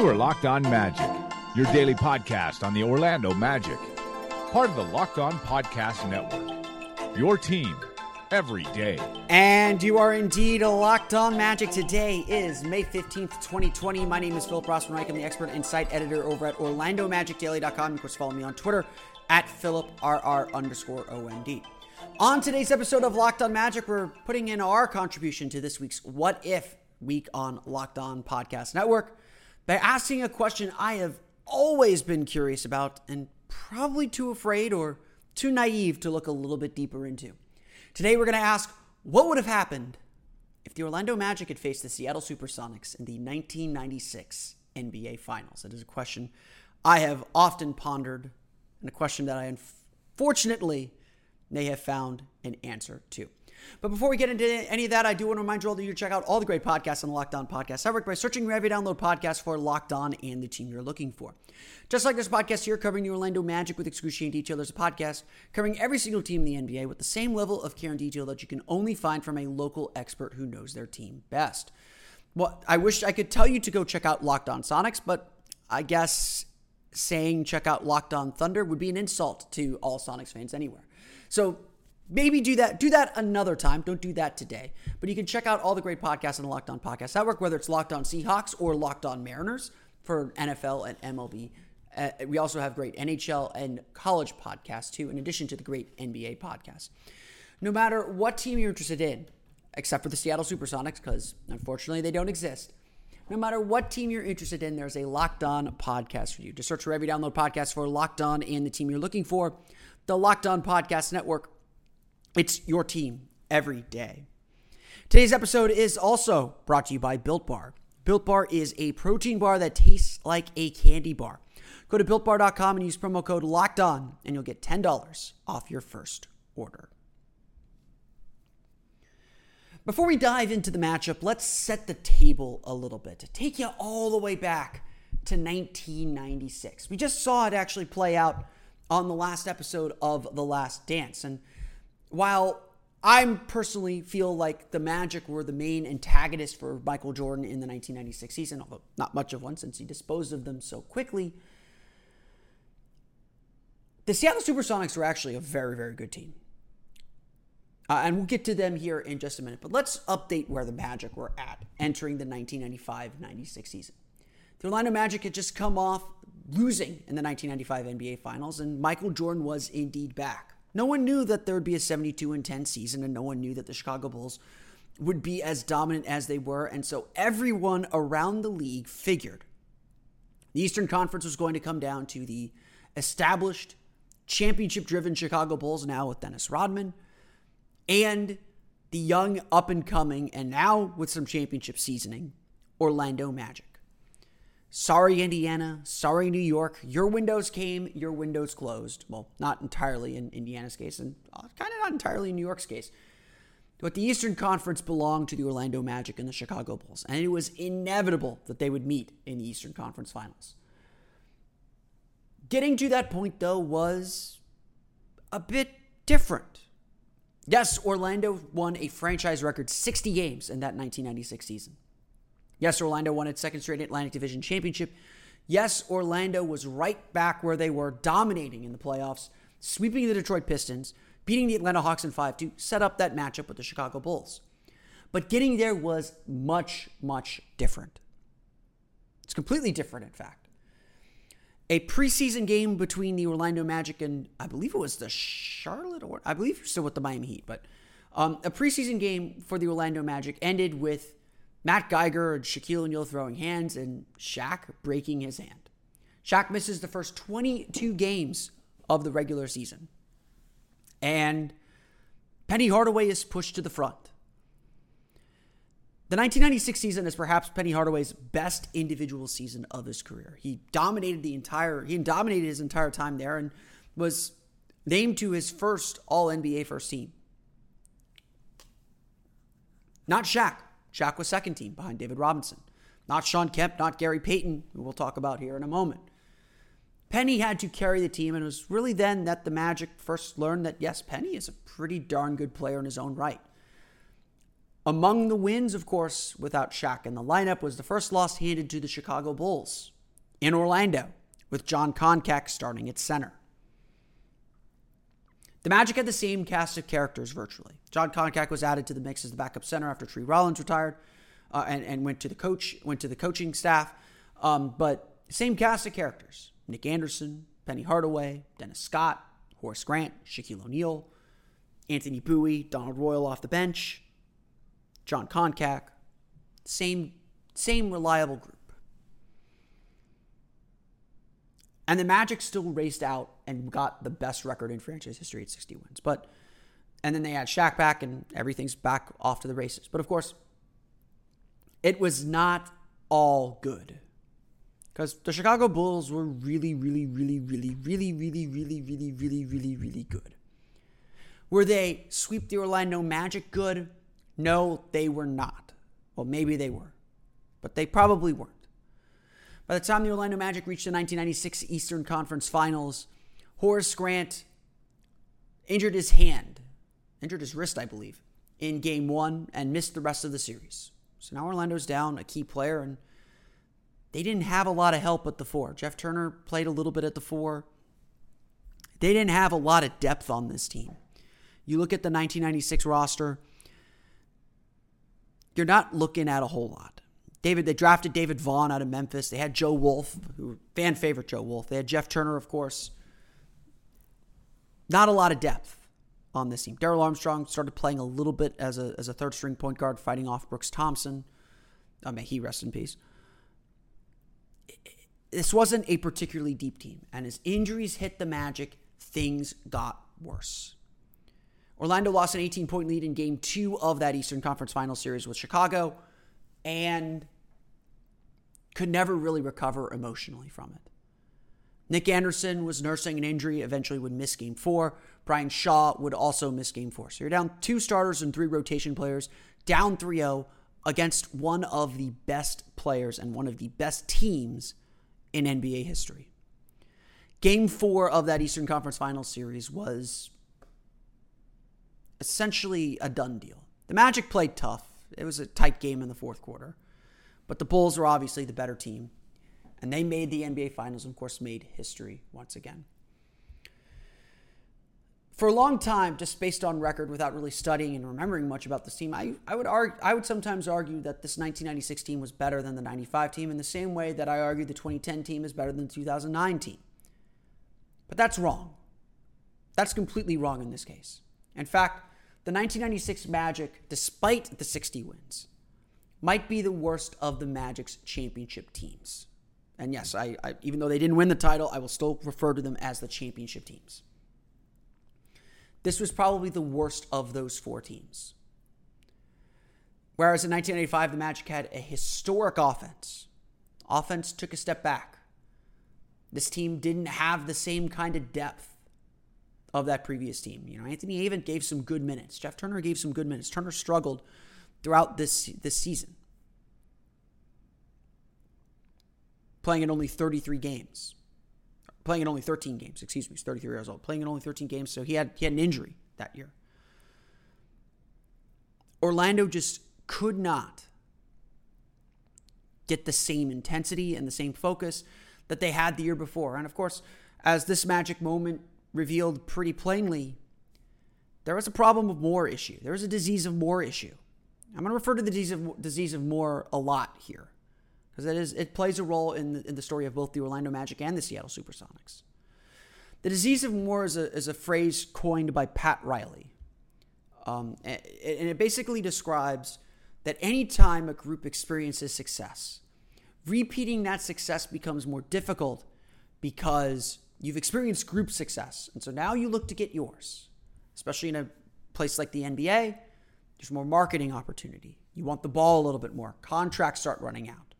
You are Locked On Magic, your daily podcast on the Orlando Magic, part of the Locked On Podcast Network. Your team every day. And you are indeed a locked on magic. Today is May 15th, 2020. My name is Philip Rossman-Reich. I'm the expert and site editor over at OrlandoMagicDaily.com. Of course, follow me on Twitter at PhilipRR underscore OMD. On today's episode of Locked On Magic, we're putting in our contribution to this week's What If week on Locked On Podcast Network by asking a question I have always been curious about and probably too afraid or too naive to look a little bit deeper into. Today, we're going to ask what would have happened if the Orlando Magic had faced the Seattle Supersonics in the 1996 NBA Finals. It is a question I have often pondered and a question that I unfortunately may have found an answer to. But before we get into any of that, I do want to remind you all that you check out all the great podcasts on the Locked On Podcast Network by searching wherever you download podcasts for Locked On and the team you're looking for. Just like this podcast here, covering the Orlando Magic with excruciating detail, there's a podcast covering every single team in the NBA with the same level of care and detail that you can only find from a local expert who knows their team best. Well, I wish I could tell you to go check out Locked On Sonics, but I guess saying check out Locked On Thunder would be an insult to all Sonics fans anywhere. So maybe do that do that another time. Don't do that today. But you can check out all the great podcasts on the locked on podcast network whether it's locked on seahawks or locked on mariners for nfl and mlb uh, we also have great nhl and college podcasts too in addition to the great nba podcasts. No matter what team you're interested in except for the seattle supersonics because unfortunately they don't exist no matter what team you're interested in there's a locked on podcast for you. Just search for every download podcast for locked on and the team you're looking for. The locked on podcast network it's your team every day. Today's episode is also brought to you by Built Bar. Built Bar is a protein bar that tastes like a candy bar. Go to builtbar.com and use promo code locked on, and you'll get $10 off your first order. Before we dive into the matchup, let's set the table a little bit to take you all the way back to 1996. We just saw it actually play out on the last episode of The Last Dance. And while I personally feel like the Magic were the main antagonist for Michael Jordan in the 1996 season, although not much of one since he disposed of them so quickly. The Seattle Supersonics were actually a very, very good team. Uh, and we'll get to them here in just a minute. But let's update where the Magic were at entering the 1995 96 season. The Orlando Magic had just come off losing in the 1995 NBA Finals, and Michael Jordan was indeed back. No one knew that there would be a 72 and 10 season, and no one knew that the Chicago Bulls would be as dominant as they were. And so everyone around the league figured the Eastern Conference was going to come down to the established, championship driven Chicago Bulls, now with Dennis Rodman, and the young, up and coming, and now with some championship seasoning, Orlando Magic. Sorry, Indiana. Sorry, New York. Your windows came, your windows closed. Well, not entirely in Indiana's case, and uh, kind of not entirely in New York's case. But the Eastern Conference belonged to the Orlando Magic and the Chicago Bulls, and it was inevitable that they would meet in the Eastern Conference Finals. Getting to that point, though, was a bit different. Yes, Orlando won a franchise record 60 games in that 1996 season. Yes, Orlando won its second straight Atlantic Division championship. Yes, Orlando was right back where they were, dominating in the playoffs, sweeping the Detroit Pistons, beating the Atlanta Hawks in 5 to set up that matchup with the Chicago Bulls. But getting there was much, much different. It's completely different, in fact. A preseason game between the Orlando Magic and I believe it was the Charlotte or I believe still with the Miami Heat, but um, a preseason game for the Orlando Magic ended with Matt Geiger and Shaquille O'Neal throwing hands and Shaq breaking his hand. Shaq misses the first 22 games of the regular season. And Penny Hardaway is pushed to the front. The 1996 season is perhaps Penny Hardaway's best individual season of his career. He dominated the entire he dominated his entire time there and was named to his first All NBA first team. Not Shaq. Shaq was second team behind David Robinson. Not Shawn Kemp, not Gary Payton, who we'll talk about here in a moment. Penny had to carry the team, and it was really then that the Magic first learned that, yes, Penny is a pretty darn good player in his own right. Among the wins, of course, without Shaq in the lineup, was the first loss handed to the Chicago Bulls in Orlando, with Jon Koncak starting at center. The Magic had the same cast of characters virtually. Jon Koncak was added to the mix as the backup center after Tree Rollins retired uh, and, and went to the coach, went to the coaching staff. Um, but same cast of characters. Nick Anderson, Penny Hardaway, Dennis Scott, Horace Grant, Shaquille O'Neal, Anthony Bowie, Donald Royal off the bench, Jon Koncak. Same, same reliable group. And the Magic still raced out and got the best record in franchise history at 60 wins. But and then they had Shaq back and everything's back off to the races. But of course, it was not all good. Because the Chicago Bulls were really, really, really, really, really, really, really, really, really, really, really good. Were they sweep the Orlando Magic good? No, they were not. Well, maybe they were, but they probably weren't. By the time the Orlando Magic reached the 1996 Eastern Conference Finals, Horace Grant injured his hand, injured his wrist, I believe, in game one and missed the rest of the series. So now Orlando's down a key player, and they didn't have a lot of help at the four. Jeff Turner played a little bit at the four. They didn't have a lot of depth on this team. You look at the 1996 roster, you're not looking at a whole lot. David, they drafted David Vaughn out of Memphis. They had Joe Wolf, who fan favorite Joe Wolf. They had Jeff Turner, of course. Not a lot of depth on this team. Darrell Armstrong started playing a little bit as a, as a third string point guard, fighting off Brooks Thompson. Oh, may he rest in peace. This wasn't a particularly deep team, and as injuries hit the Magic, things got worse. Orlando lost an 18 point lead in game two of that Eastern Conference Final Series with Chicago and could never really recover emotionally from it. Nick Anderson was nursing an injury, eventually would miss game four. Brian Shaw would also miss game four. So you're down two starters and three rotation players, down 3 0 against one of the best players and one of the best teams in NBA history. Game four of that Eastern Conference Finals series was essentially a done deal. The Magic played tough. It was a tight game in the fourth quarter. But the Bulls were obviously the better team. And they made the NBA Finals and, of course, made history once again. For a long time, just based on record, without really studying and remembering much about this team, I, I would argue, I would sometimes argue that this 1996 team was better than the 95 team in the same way that I argue the 2010 team is better than the 2009 team. But that's wrong. That's completely wrong in this case. In fact, the 1996 Magic, despite the 60 wins, might be the worst of the Magic's championship teams. And yes, I, I, even though they didn't win the title, I will still refer to them as the championship teams. This was probably the worst of those four teams. Whereas in 1985, the Magic had a historic offense. Offense took a step back. This team didn't have the same kind of depth of that previous team. You know, Anthony Avent gave some good minutes. Jeff Turner gave some good minutes. Turner struggled throughout this this season. Playing in only 33 games. Playing in only 13 games, excuse me, he's 33 years old. Playing in only 13 games, so he had he had an injury that year. Orlando just could not get the same intensity and the same focus that they had the year before. And of course, as this magic moment revealed pretty plainly there was a problem of more issue. There was a disease of more issue. I'm going to refer to the disease of, disease of more a lot here because it is it plays a role in the, in the story of both the Orlando Magic and the Seattle Supersonics. The disease of more is a, is a phrase coined by Pat Riley. Um, and it basically describes that anytime a group experiences success, repeating that success becomes more difficult because you've experienced group success. And so now you look to get yours, especially in a place like the NBA. There's more marketing opportunity. You want the ball a little bit more. Contracts start running out.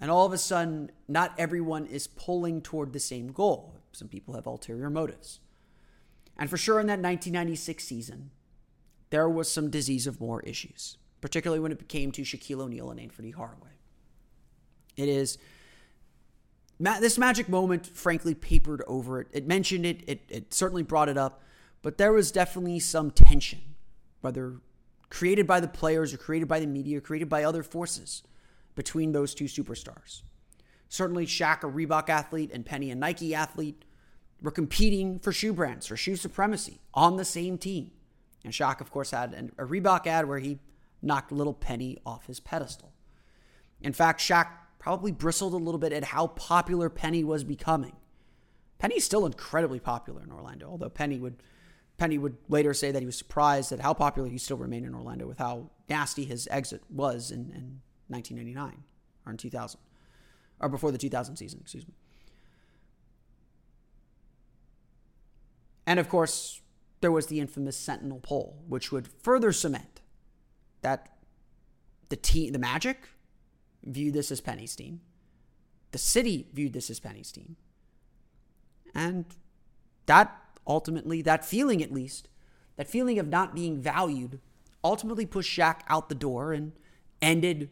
And all of a sudden, not everyone is pulling toward the same goal. Some people have ulterior motives. And for sure, in that 1996 season, there was some disease of more issues, particularly when it came to Shaquille O'Neal and Anthony Hardaway. It is this magic moment, frankly, papered over it. It mentioned it, it, it certainly brought it up, but there was definitely some tension, whether created by the players or created by the media, or created by other forces between those two superstars. Certainly, Shaq, a Reebok athlete, and Penny, a Nike athlete, were competing for shoe brands, for shoe supremacy on the same team. And Shaq, of course, had an, a Reebok ad where he knocked little Penny off his pedestal. In fact, Shaq probably bristled a little bit at how popular Penny was becoming. Penny's still incredibly popular in Orlando, although Penny would Penny would later say that he was surprised at how popular he still remained in Orlando with how nasty his exit was in, in 1999 or in 2000 or before the 2000 season, excuse me. And of course, there was the infamous Sentinel poll, which would further cement that the team, the Magic, viewed this as Penny's team. The city viewed this as Penny's team. And that ultimately, that feeling at least, that feeling of not being valued, ultimately pushed Shaq out the door and ended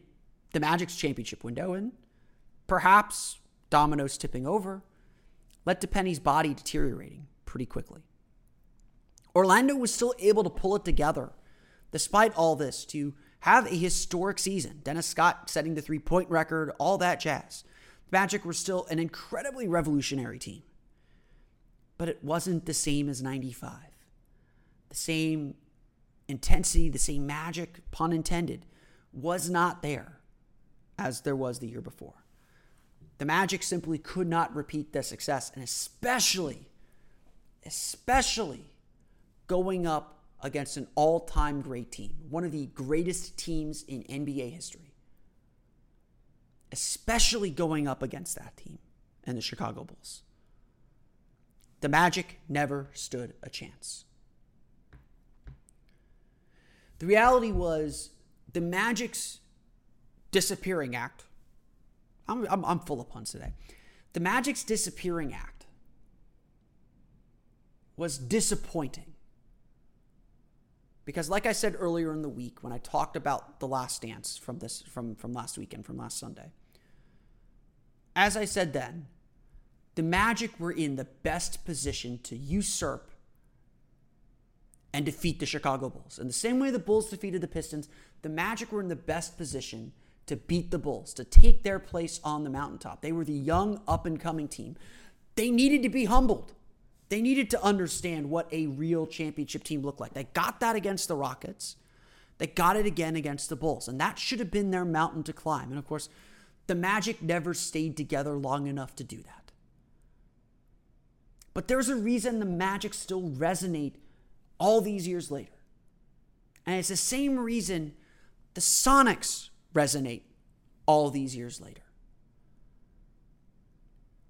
the Magic's championship window. And perhaps dominoes tipping over led to Penny's body deteriorating pretty quickly. Orlando was still able to pull it together despite all this to have a historic season. Dennis Scott setting the three point record, all that jazz. The Magic were still an incredibly revolutionary team. But it wasn't the same as 95. The same intensity, the same magic, pun intended, was not there as there was the year before. The Magic simply could not repeat the success, and especially, especially going up against an all time great team, one of the greatest teams in NBA history, especially going up against that team and the Chicago Bulls. The Magic never stood a chance. The reality was the Magic's disappearing act. I'm, I'm, I'm full of puns today. The Magic's disappearing act was disappointing because like I said earlier in the week when I talked about the last dance from this from from last weekend from last Sunday. As I said then, the Magic were in the best position to usurp and defeat the Chicago Bulls. In the same way the Bulls defeated the Pistons, the Magic were in the best position to beat the Bulls, to take their place on the mountaintop. They were the young up and coming team. They needed to be humbled. They needed to understand what a real championship team looked like. They got that against the Rockets. They got it again against the Bulls. And that should have been their mountain to climb. And of course, the Magic never stayed together long enough to do that. But there's a reason the Magic still resonate all these years later. And it's the same reason the Sonics resonate all these years later.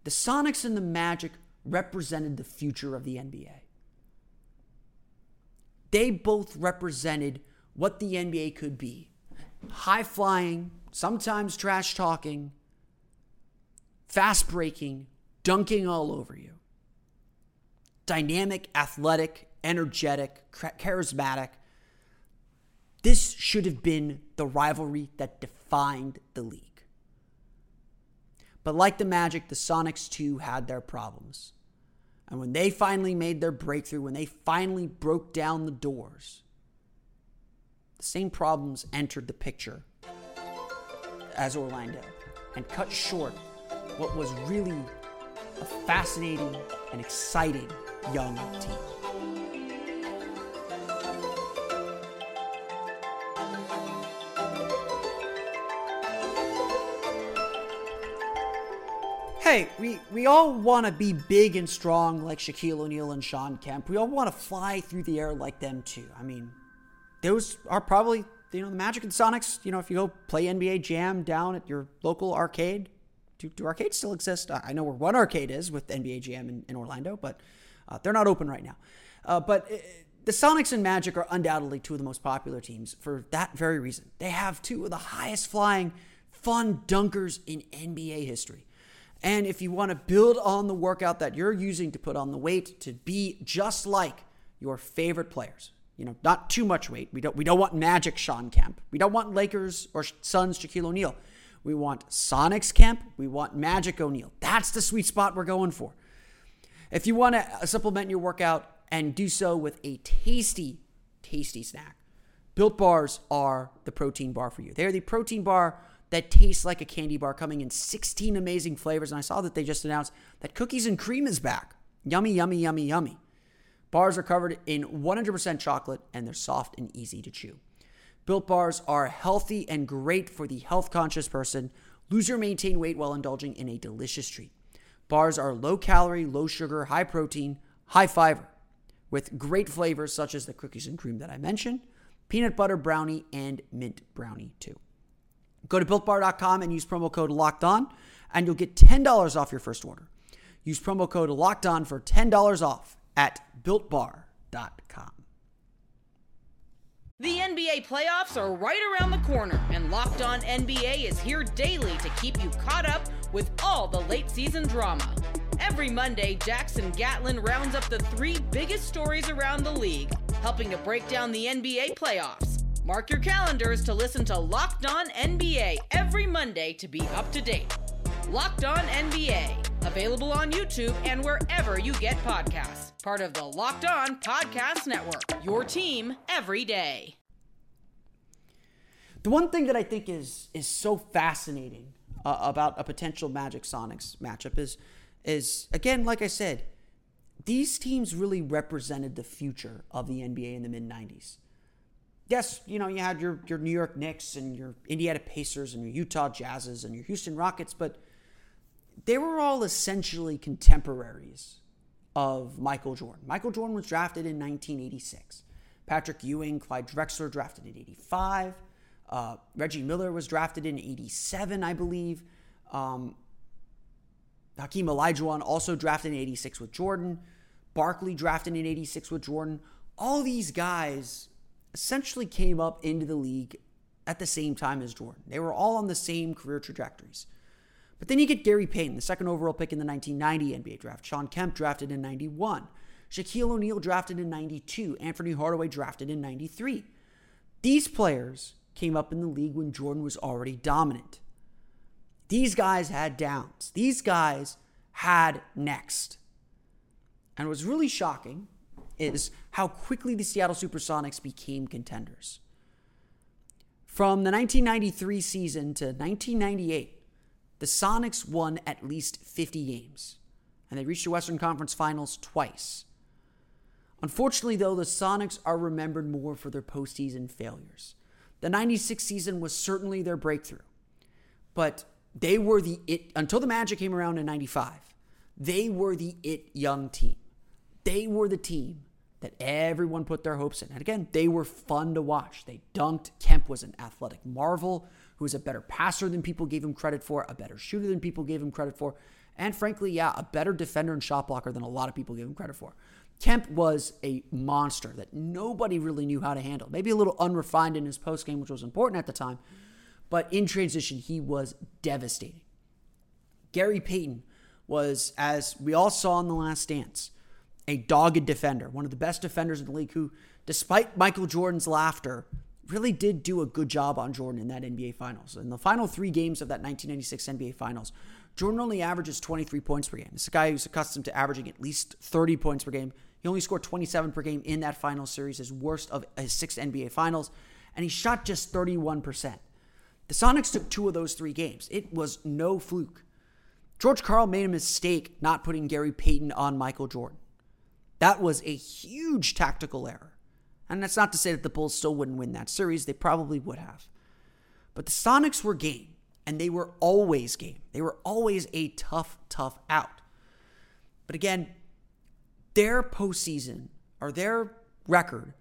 The Sonics and the Magic represented the future of the NBA. They both represented what the NBA could be high flying, sometimes trash talking, fast breaking, dunking all over you. Dynamic, athletic, energetic, charismatic. This should have been the rivalry that defined the league. But like the Magic, the Sonics too had their problems. And when they finally made their breakthrough, when they finally broke down the doors, the same problems entered the picture as Orlando and cut short what was really a fascinating and exciting young team. Hey, we, we all want to be big and strong like Shaquille O'Neal and Shawn Kemp. We all want to fly through the air like them too. I mean, those are probably you know the Magic and Sonics. You know, if you go play NBA Jam down at your local arcade, do, do arcades still exist? I know where one arcade is with NBA Jam in, in Orlando, but uh, they're not open right now. Uh, but uh, the Sonics and Magic are undoubtedly two of the most popular teams for that very reason. They have two of the highest flying, fun dunkers in NBA history. And if you want to build on the workout that you're using to put on the weight to be just like your favorite players, you know, not too much weight. We don't we don't want Magic Shawn Kemp. We don't want Lakers or Suns Shaquille O'Neal. We want Sonics Kemp. We want Magic O'Neal. That's the sweet spot we're going for. If you want to uh, supplement your workout and do so with a tasty, tasty snack, Built Bars are the protein bar for you. They're the protein bar that tastes like a candy bar, coming in 16 amazing flavors. And I saw that they just announced that cookies and cream is back. Yummy, yummy, yummy, yummy. Bars are covered in 100% chocolate and they're soft and easy to chew. Built bars are healthy and great for the health conscious person. Lose or maintain weight while indulging in a delicious treat. Bars are low calorie, low sugar, high protein, high fiber, with great flavors such as the cookies and cream that I mentioned, peanut butter brownie, and mint brownie too. Go to builtbar.com and use promo code locked on, and you'll get $10 off your first order. Use promo code locked on for $10 off at builtbar.com. The NBA playoffs are right around the corner, and Locked On NBA is here daily to keep you caught up with all the late season drama. Every Monday, Jackson Gatlin rounds up the three biggest stories around the league, helping to break down the NBA playoffs. Mark your calendars to listen to Locked On NBA every Monday to be up to date. Locked On NBA, available on YouTube and wherever you get podcasts. Part of the Locked On Podcast Network, your team every day. The one thing that I think is is so fascinating uh, about a potential Magic Sonics matchup is is again, like I said, these teams really represented the future of the NBA in the mid '90s. Yes, you know you had your your New York Knicks and your Indiana Pacers and your Utah Jazzes and your Houston Rockets, but they were all essentially contemporaries of Michael Jordan. Michael Jordan was drafted in 1986. Patrick Ewing, Clyde Drexler drafted in 85. Uh, Reggie Miller was drafted in 87, I believe. Um, Hakeem Olajuwon also drafted in 86 with Jordan. Barkley drafted in 86 with Jordan. All these guys essentially came up into the league at the same time as Jordan. They were all on the same career trajectories. But then you get Gary Payton, the second overall pick in the 1990 NBA draft. Shawn Kemp drafted in 91. Shaquille O'Neal drafted in 92. Anthony Hardaway drafted in 93. These players came up in the league when Jordan was already dominant. These guys had downs. These guys had next. And what's really shocking is how quickly the Seattle Supersonics became contenders. From the 1993 season to 1998, the Sonics won at least 50 games, and they reached the Western Conference Finals twice. Unfortunately, though, the Sonics are remembered more for their postseason failures. The 96 season was certainly their breakthrough, but they were the it until the Magic came around in 95. They were the it young team. They were the team that everyone put their hopes in. And again, they were fun to watch. They dunked. Kemp was an athletic marvel who was a better passer than people gave him credit for, a better shooter than people gave him credit for, and frankly, yeah, a better defender and shot blocker than a lot of people gave him credit for. Kemp was a monster that nobody really knew how to handle. Maybe a little unrefined in his post game, which was important at the time, but in transition, he was devastating. Gary Payton was, as we all saw in The Last Dance, a dogged defender, one of the best defenders in the league who, despite Michael Jordan's laughter, really did do a good job on Jordan in that NBA Finals. In the final three games of that 1996 NBA Finals, Jordan only averages 23 points per game. This is a guy who's accustomed to averaging at least 30 points per game. He only scored 27 per game in that final series, his worst of his six NBA Finals, and he shot just 31%. The Sonics took two of those three games. It was no fluke. George Karl made a mistake not putting Gary Payton on Michael Jordan. That was a huge tactical error. And that's not to say that the Bulls still wouldn't win that series. They probably would have. But the Sonics were game, and they were always game. They were always a tough, tough out. But again, their postseason or their record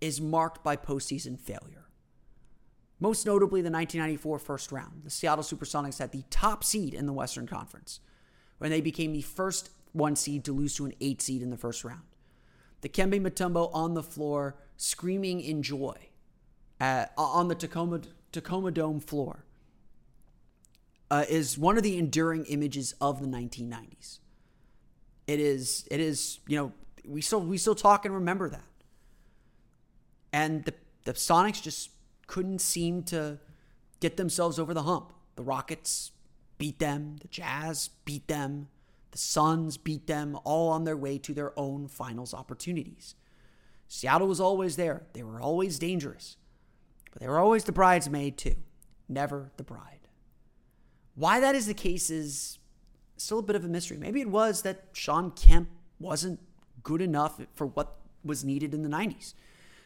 is marked by postseason failure. Most notably, the 1994 first round. The Seattle Supersonics had the top seed in the Western Conference when they became the first one seed to lose to an eight seed in the first round. Dikembe Mutombo on the floor screaming in joy at, on the Tacoma, Tacoma Dome floor uh, is one of the enduring images of the 1990s. It is, it is, you know, we still we still talk and remember that. And the the Sonics just couldn't seem to get themselves over the hump. The Rockets beat them, the Jazz beat them, the Suns beat them, all on their way to their own finals opportunities. Seattle was always there. They were always dangerous. But they were always the bridesmaid, too, never the bride. Why that is the case is still a bit of a mystery. Maybe it was that Shawn Kemp wasn't good enough for what was needed in the 90s.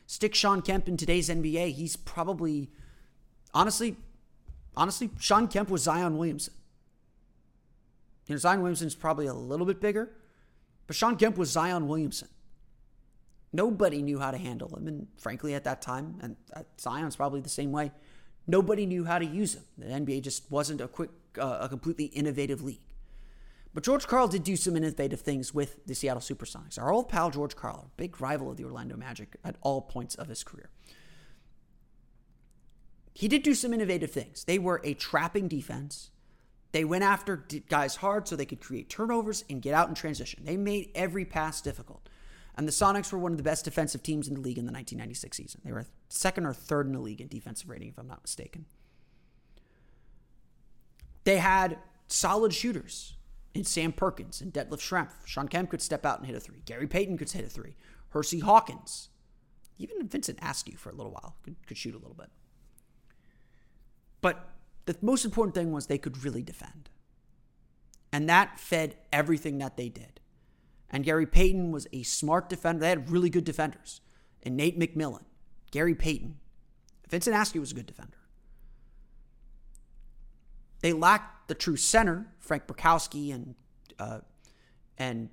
Stick Shawn Kemp in today's NBA, he's probably, honestly, honestly, Shawn Kemp was Zion Williamson. You know, Zion Williamson's probably a little bit bigger, but Shawn Kemp was Zion Williamson. Nobody knew how to handle him, and frankly, at that time, and Zion's probably the same way, nobody knew how to use him. The NBA just wasn't a quick, uh, a completely innovative league. But George Karl did do some innovative things with the Seattle Supersonics. Our old pal George Karl, a big rival of the Orlando Magic at all points of his career. He did do some innovative things. They were a trapping defense. They went after guys hard so they could create turnovers and get out in transition. They made every pass difficult. And the Sonics were one of the best defensive teams in the league in the 1996 season. They were second or third in the league in defensive rating, if I'm not mistaken. They had solid shooters in Sam Perkins and Detlef Schrempf. Shawn Kemp could step out and hit a three. Gary Payton could hit a three. Hersey Hawkins. Even Vincent Askew for a little while could, could shoot a little bit. But the most important thing was they could really defend. And that fed everything that they did. And Gary Payton was a smart defender. They had really good defenders. And Nate McMillan, Gary Payton. Vincent Askew was a good defender. They lacked the true center, Frank Brickowski and uh, and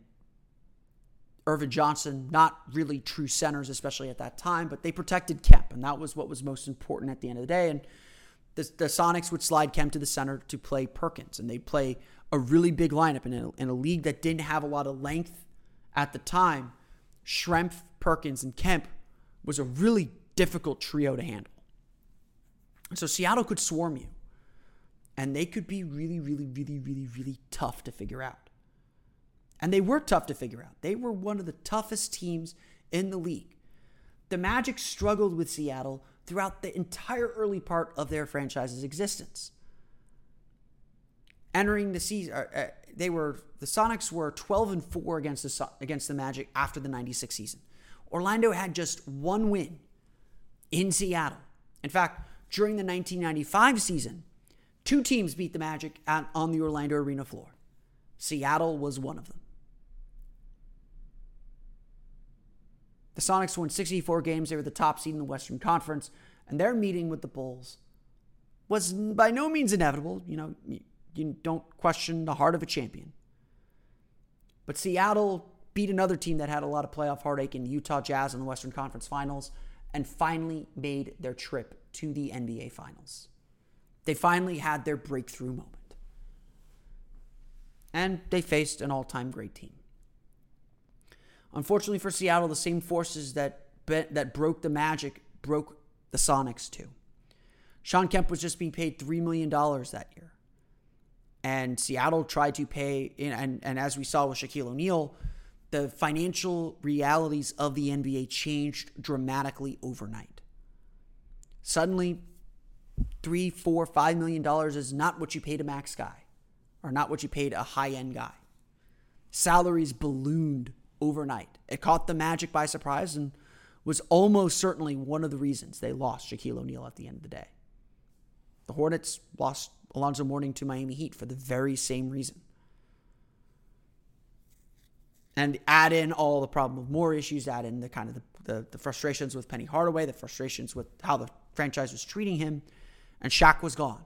Ervin Johnson, not really true centers, especially at that time, but they protected Kemp, and that was what was most important at the end of the day. And the, the Sonics would slide Kemp to the center to play Perkins, and they'd play a really big lineup in a, in a league that didn't have a lot of length at the time. Schrempf, Perkins, and Kemp was a really difficult trio to handle. So Seattle could swarm you and they could be really, really, really, really, really tough to figure out. And they were tough to figure out. They were one of the toughest teams in the league. The Magic struggled with Seattle throughout the entire early part of their franchise's existence. Entering the season, uh, uh they were the Sonics were 12 and 4 against the against the Magic after the 96 season. Orlando had just one win in Seattle. In fact, during the 1995 season, Two teams beat the Magic at, on the Orlando Arena floor. Seattle was one of them. The Sonics won 64 games. They were the top seed in the Western Conference, and their meeting with the Bulls was by no means inevitable. You know, you don't question the heart of a champion. But Seattle beat another team that had a lot of playoff heartache in the Utah Jazz in the Western Conference Finals and finally made their trip to the NBA Finals. They finally had their breakthrough moment. And they faced an all time great team. Unfortunately for Seattle, the same forces that, that broke the Magic broke the Sonics too. Shawn Kemp was just being paid $3 million that year. And Seattle tried to pay, and, and as we saw with Shaquille O'Neal, the financial realities of the NBA changed dramatically overnight. Suddenly, three, four, five million dollars is not what you paid a max guy or not what you paid a high end guy. Salaries ballooned overnight. It caught the Magic by surprise and was almost certainly one of the reasons they lost Shaquille O'Neal at the end of the day. The Hornets lost Alonzo Mourning to Miami Heat for the very same reason. And add in all the problem of more issues, add in the kind of the, the, the frustrations with Penny Hardaway, the frustrations with how the franchise was treating him and Shaq was gone.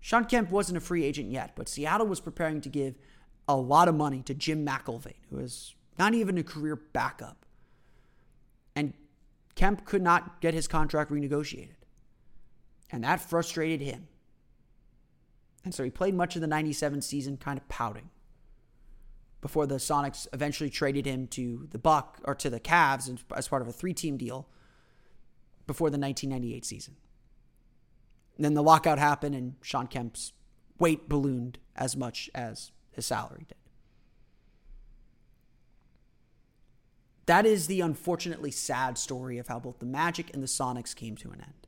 Shawn Kemp wasn't a free agent yet, but Seattle was preparing to give a lot of money to Jim McIlvaine, who is not even a career backup. And Kemp could not get his contract renegotiated. And that frustrated him. And so he played much of the 97 season kind of pouting before the Sonics eventually traded him to the Buck or to the Cavs as part of a three-team deal before the 1998 season. And then the lockout happened and Shawn Kemp's weight ballooned as much as his salary did. That is the unfortunately sad story of how both the Magic and the Sonics came to an end.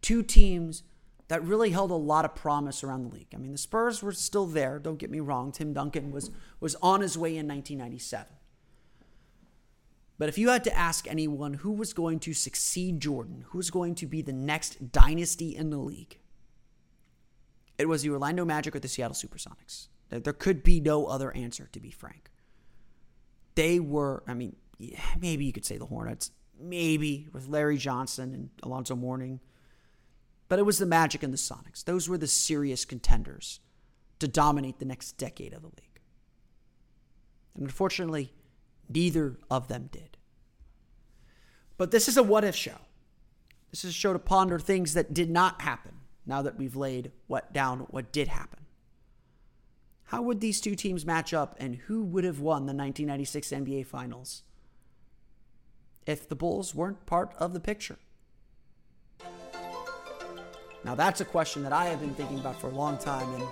Two teams that really held a lot of promise around the league. I mean, the Spurs were still there, don't get me wrong. Tim Duncan was was on his way in 1997. But if you had to ask anyone who was going to succeed Jordan, who was going to be the next dynasty in the league, it was the Orlando Magic or the Seattle Supersonics. There could be no other answer, to be frank. They were, I mean, maybe you could say the Hornets, maybe with Larry Johnson and Alonzo Mourning. But it was the Magic and the Sonics. Those were the serious contenders to dominate the next decade of the league. And unfortunately, neither of them did. But this is a what if show. This is a show to ponder things that did not happen now that we've laid what down what did happen. How would these two teams match up and who would have won the 1996 NBA Finals if the Bulls weren't part of the picture? Now, that's a question that I have been thinking about for a long time, and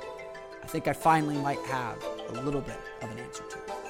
I think I finally might have a little bit of an answer to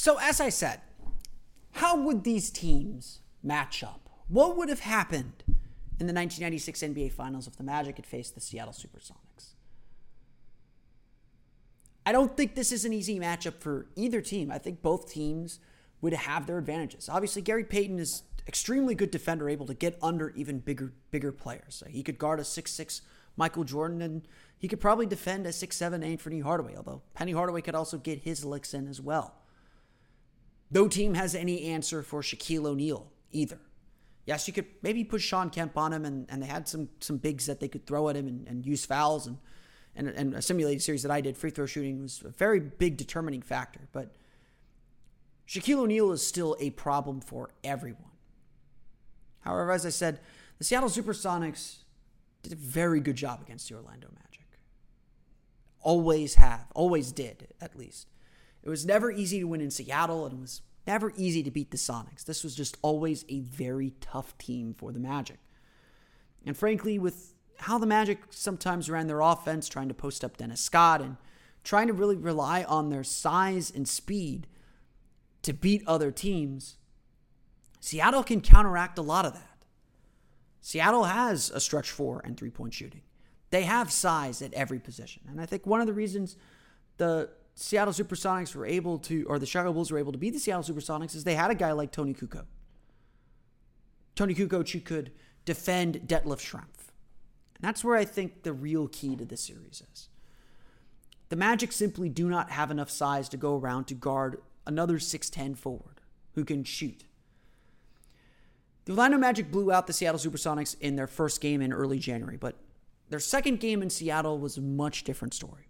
So, as I said, how would these teams match up? What would have happened in the 1996 NBA Finals if the Magic had faced the Seattle Supersonics? I don't think this is an easy matchup for either team. I think both teams would have their advantages. Obviously, Gary Payton is extremely good defender, able to get under even bigger bigger players. He could guard a six six Michael Jordan, and he could probably defend a six seven Anthony Hardaway. Although Penny Hardaway could also get his licks in as well. No team has any answer for Shaquille O'Neal either. Yes, you could maybe put Shawn Kemp on him, and, and they had some some bigs that they could throw at him and, and use fouls. And, and, and a simulated series that I did, free throw shooting was a very big determining factor. But Shaquille O'Neal is still a problem for everyone. However, as I said, the Seattle Supersonics did a very good job against the Orlando Magic. Always have, always did, at least. It was never easy to win in Seattle, and it was never easy to beat the Sonics. This was just always a very tough team for the Magic. And frankly, with how the Magic sometimes ran their offense, trying to post up Dennis Scott and trying to really rely on their size and speed to beat other teams, Seattle can counteract a lot of that. Seattle has a stretch four and three point shooting. They have size at every position. And I think one of the reasons the Seattle Supersonics were able to, or the Chicago Bulls were able to beat the Seattle Supersonics is they had a guy like Toni Kukoc. Toni Kukoc who could defend Detlef Schrempf. And that's where I think the real key to this series is. The Magic simply do not have enough size to go around to guard another 6'10 forward who can shoot. The Orlando Magic blew out the Seattle Supersonics in their first game in early January, but their second game in Seattle was a much different story.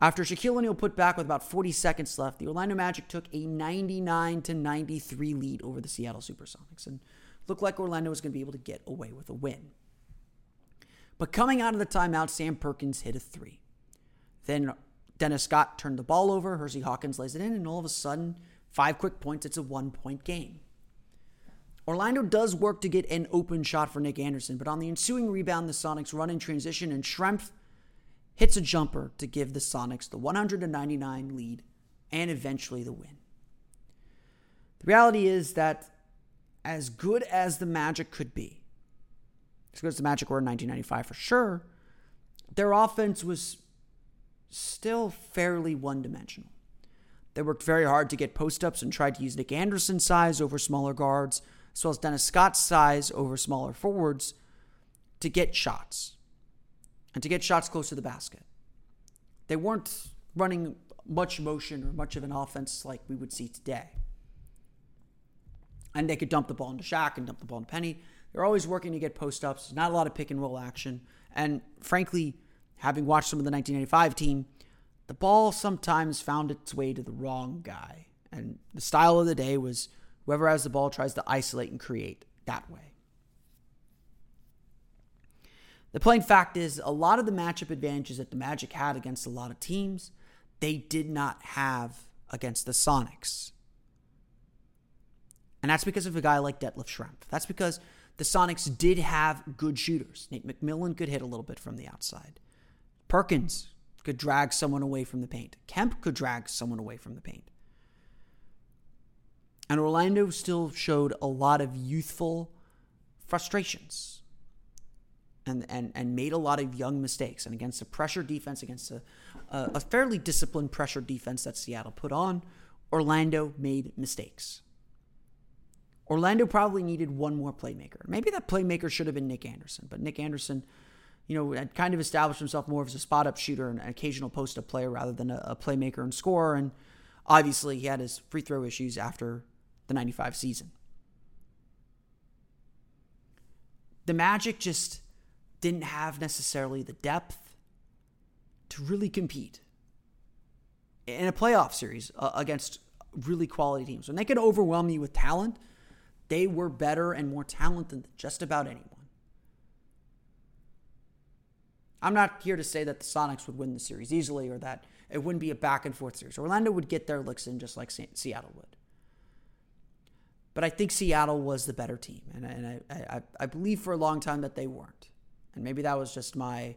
After Shaquille O'Neal put back with about 40 seconds left, the Orlando Magic took a 99 to 93 lead over the Seattle Supersonics and looked like Orlando was going to be able to get away with a win. But coming out of the timeout, Sam Perkins hit a three. Then Dennis Scott turned the ball over, Hersey Hawkins lays it in, and all of a sudden, five quick points, it's a one point game. Orlando does work to get an open shot for Nick Anderson, but on the ensuing rebound, the Sonics run in transition, and Schrempf hits a jumper to give the Sonics the 199 lead and eventually the win. The reality is that as good as the Magic could be, as good as the Magic were in 1995 for sure, their offense was still fairly one dimensional. They worked very hard to get post ups and tried to use Nick Anderson's size over smaller guards, as well as Dennis Scott's size over smaller forwards to get shots and to get shots close to the basket. They weren't running much motion or much of an offense like we would see today. And they could dump the ball into Shaq and dump the ball into Penny. They're always working to get post ups, not a lot of pick and roll action. And frankly, having watched some of the 1995 team, the ball sometimes found its way to the wrong guy. And the style of the day was whoever has the ball tries to isolate and create that way. The plain fact is, a lot of the matchup advantages that the Magic had against a lot of teams, they did not have against the Sonics. And that's because of a guy like Detlef Schrempf. That's because the Sonics did have good shooters. Nate McMillan could hit a little bit from the outside. Perkins could drag someone away from the paint. Kemp could drag someone away from the paint. And Orlando still showed a lot of youthful frustrations and, and, and made a lot of young mistakes. And against a pressure defense, against a, a, fairly disciplined pressure defense that Seattle put on, Orlando made mistakes. Orlando probably needed one more playmaker. Maybe that playmaker should have been Nick Anderson, but Nick Anderson, you know, had kind of established himself more as a spot up shooter and an occasional post up player rather than a, a playmaker and scorer. And obviously, he had his free throw issues after the 95 season. The Magic just didn't have necessarily the depth to really compete in a playoff series uh, against really quality teams. When they could overwhelm you with talent, they were better and more talented than just about anyone. I'm not here to say that the Sonics would win the series easily or that it wouldn't be a back and forth series. Orlando would get their licks in just like Seattle would. But I think Seattle was the better team. And, and I, I, I believe for a long time that they weren't. And maybe that was just my,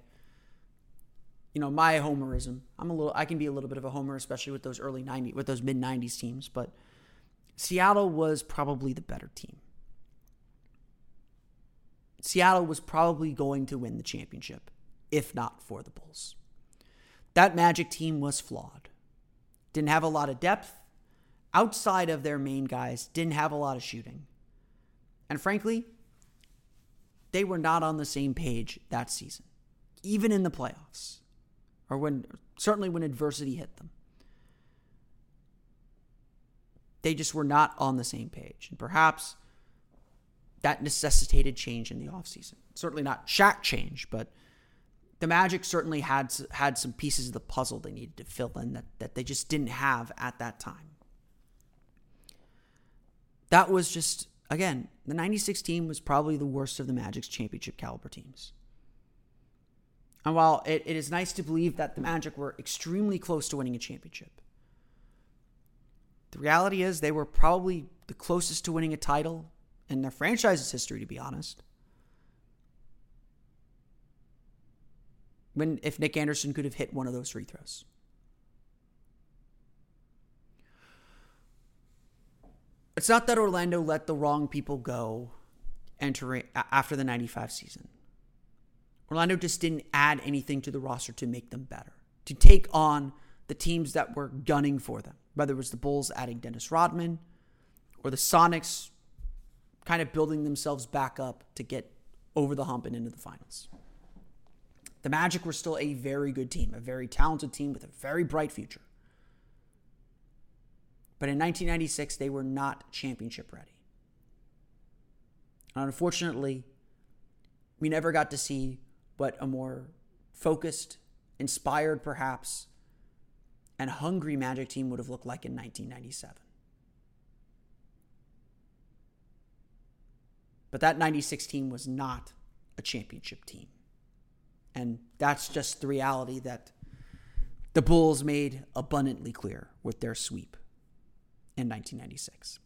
you know, my homerism. I'm a little, I can be a little bit of a homer, especially with those early 90s, with those mid 90s teams. But Seattle was probably the better team. Seattle was probably going to win the championship, if not for the Bulls. That Magic team was flawed. Didn't have a lot of depth. Outside of their main guys, didn't have a lot of shooting. And frankly, they were not on the same page that season, even in the playoffs, or when certainly when adversity hit them they just were not on the same page. And perhaps that necessitated change in the offseason. Certainly not Shaq change, but the Magic certainly had had some pieces of the puzzle they needed to fill in that, that they just didn't have at that time. That was just, again, the 96 team was probably the worst of the Magic's championship caliber teams. And while it, it is nice to believe that the Magic were extremely close to winning a championship, the reality is they were probably the closest to winning a title in their franchise's history, to be honest. When if Nick Anderson could have hit one of those free throws. It's not that Orlando let the wrong people go entering after the 95 season. Orlando just didn't add anything to the roster to make them better, to take on the teams that were gunning for them whether it was the Bulls adding Dennis Rodman or the Sonics kind of building themselves back up to get over the hump and into the finals. The Magic were still a very good team, a very talented team with a very bright future. But in 1996, they were not championship ready. And unfortunately, we never got to see what a more focused, inspired perhaps, and hungry Magic team would have looked like in 1997. But that 96 team was not a championship team. And that's just the reality that the Bulls made abundantly clear with their sweep in 1996.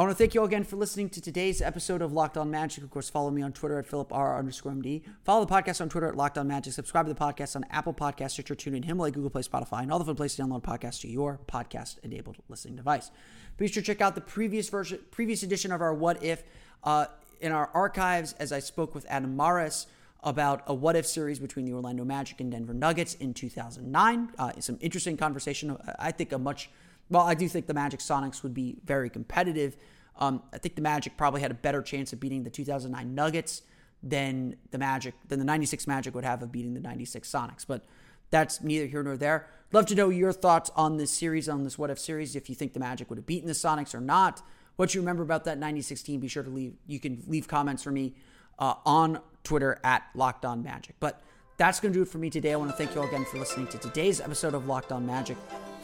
I want to thank you all again for listening to today's episode of Locked On Magic. Of course, follow me on Twitter at PhilipR underscore MD. Follow the podcast on Twitter at Locked On Magic. Subscribe to the podcast on Apple Podcasts, Stitcher, TuneIn, Himalaya, Google Play, Spotify, and all the fun places to download podcasts to your podcast-enabled listening device. Be sure to check out the previous version, previous edition of our What If uh, in our archives as I spoke with Adam Mares about a what if series between the Orlando Magic and Denver Nuggets in 2009. Uh, some interesting conversation. I think a much well, I do think the Magic Sonics would be very competitive. Um, I think the Magic probably had a better chance of beating the 2009 Nuggets than the Magic than the 96 Magic would have of beating the 96 Sonics. But that's neither here nor there. Love to know your thoughts on this series, on this What If series. If you think the Magic would have beaten the Sonics or not, what you remember about that 96 team. Be sure to leave. You can leave comments for me uh, on Twitter at Locked On Magic. But that's going to do it for me today. I want to thank you all again for listening to today's episode of Locked On Magic.